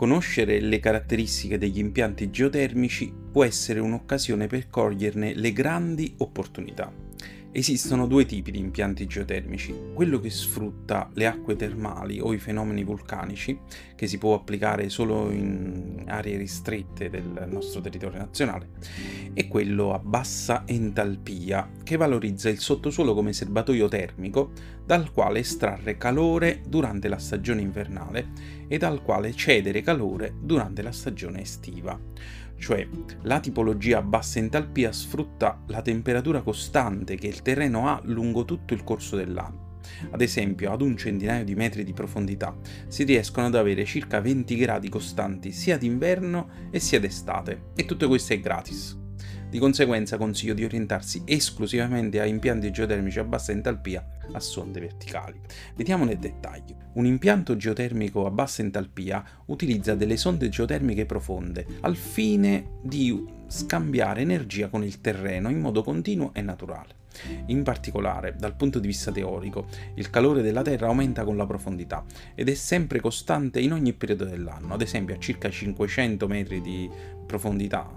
Conoscere le caratteristiche degli impianti geotermici può essere un'occasione per coglierne le grandi opportunità. Esistono due tipi di impianti geotermici, quello che sfrutta le acque termali o i fenomeni vulcanici, che si può applicare solo in aree ristrette del nostro territorio nazionale, e quello a bassa entalpia, che valorizza il sottosuolo come serbatoio termico dal quale estrarre calore durante la stagione invernale e dal quale cedere calore durante la stagione estiva cioè la tipologia a bassa entalpia sfrutta la temperatura costante che il terreno ha lungo tutto il corso dell'anno. Ad esempio, ad un centinaio di metri di profondità si riescono ad avere circa 20 gradi costanti sia d'inverno e sia d'estate, e tutto questo è gratis. Di conseguenza consiglio di orientarsi esclusivamente a impianti geotermici a bassa entalpia a sonde verticali. Vediamo nel dettaglio. Un impianto geotermico a bassa entalpia utilizza delle sonde geotermiche profonde al fine di scambiare energia con il terreno in modo continuo e naturale. In particolare, dal punto di vista teorico, il calore della Terra aumenta con la profondità ed è sempre costante in ogni periodo dell'anno, ad esempio a circa 500 metri di profondità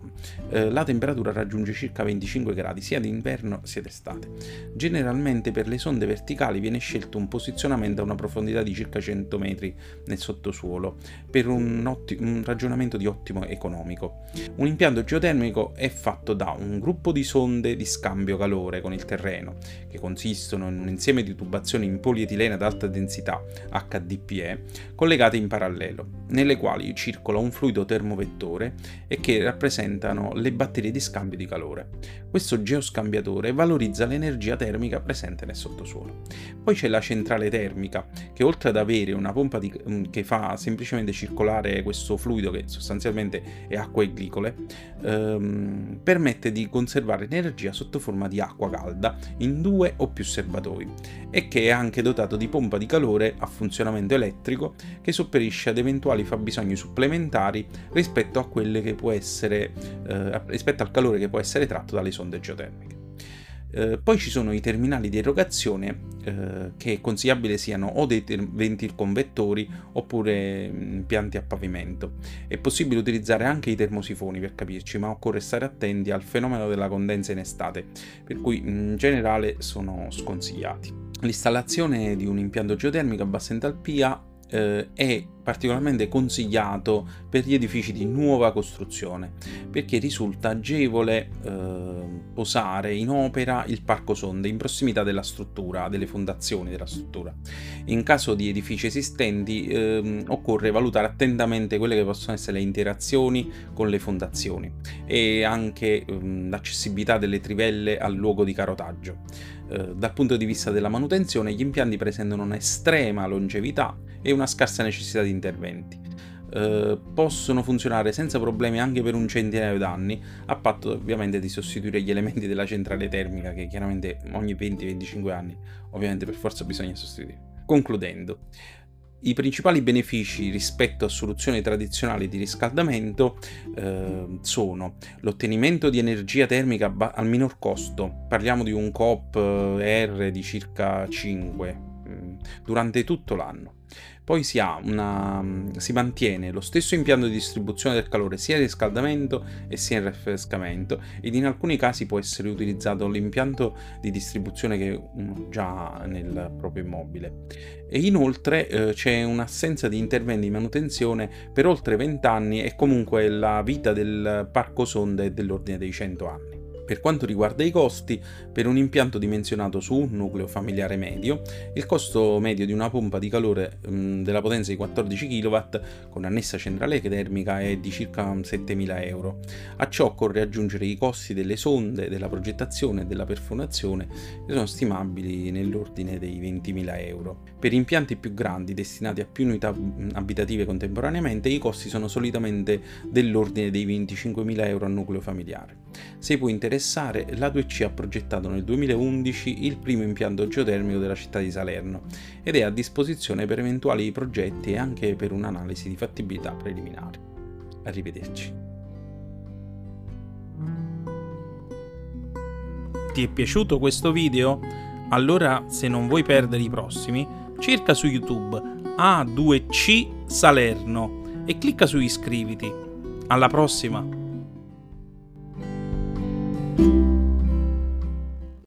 eh, la temperatura raggiunge circa 25 gradi sia d'inverno sia d'estate. Generalmente per le sonde verticali viene scelto un posizionamento a una profondità di circa 100 metri nel sottosuolo per un, otti- un ragionamento di ottimo economico. Un impianto geotermico è fatto da un gruppo di sonde di scambio calore con il terreno, che consistono in un insieme di tubazioni in polietilene ad alta densità HDPE collegate in parallelo, nelle quali circola un fluido termovettore e che rappresentano le batterie di scambio di calore. Questo geoscambiatore valorizza l'energia termica presente nel sottosuolo. Poi c'è la centrale termica, che oltre ad avere una pompa di, mm, che fa semplicemente circolare questo fluido, che sostanzialmente è acqua e glicole, ehm, permette di conservare energia sotto forma di acqua calda in due o più serbatoi e che è anche dotato di pompa di calore a funzionamento elettrico che sopperisce ad eventuali fabbisogni supplementari rispetto essere eh, rispetto al calore che può essere tratto dalle sonde geotermiche. Eh, poi ci sono i terminali di erogazione eh, che è consigliabile siano o dei ter- ventilconvettori oppure mm, impianti a pavimento. È possibile utilizzare anche i termosifoni per capirci, ma occorre stare attenti al fenomeno della condensa in estate, per cui in generale sono sconsigliati. L'installazione di un impianto geotermico a bassa entalpia eh, è particolarmente consigliato per gli edifici di nuova costruzione perché risulta agevole eh, posare in opera il parco sonde in prossimità della struttura, delle fondazioni della struttura. In caso di edifici esistenti eh, occorre valutare attentamente quelle che possono essere le interazioni con le fondazioni e anche ehm, l'accessibilità delle trivelle al luogo di carotaggio. Eh, dal punto di vista della manutenzione gli impianti presentano un'estrema longevità e una scarsa necessità di interventi. Uh, possono funzionare senza problemi anche per un centinaio d'anni, a patto ovviamente di sostituire gli elementi della centrale termica che chiaramente ogni 20-25 anni ovviamente per forza bisogna sostituire. Concludendo, i principali benefici rispetto a soluzioni tradizionali di riscaldamento eh, sono l'ottenimento di energia termica al minor costo, parliamo di un COP eh, R di circa 5 mh, mm, durante tutto l'anno poi si, una, si, mantiene lo stesso impianto di distribuzione del calore sia in riscaldamento e sia in raffrescamento ed in alcuni casi può essere utilizzato l'impianto di distribuzione che uno già ha nel proprio immobile. E inoltre eh, c'è un'assenza di interventi di manutenzione per oltre 20 anni e comunque la vita del parco sonde è dell'ordine dei 100 anni. Per quanto riguarda i costi, per un impianto dimensionato su un nucleo familiare medio, il costo medio di una pompa di calore mh, mm, della potenza di 14 kW con annessa centrale termica è di circa 7.000 euro. A ciò occorre aggiungere i costi delle sonde, della progettazione e della perforazione che sono stimabili nell'ordine dei 20.000 euro. Per impianti più grandi destinati a più unità mm, abitative contemporaneamente i costi sono solitamente dell'ordine dei 25.000 euro a nucleo familiare. Se può interessare, la 2C ha progettato nel 2011 il primo impianto geotermico della città di Salerno ed è a disposizione per eventuali progetti e anche per un'analisi di fattibilità preliminare. Arrivederci. Ti è piaciuto questo video? Allora, se non vuoi perdere i prossimi, cerca su YouTube A2C Salerno e clicca su iscriviti. Alla prossima!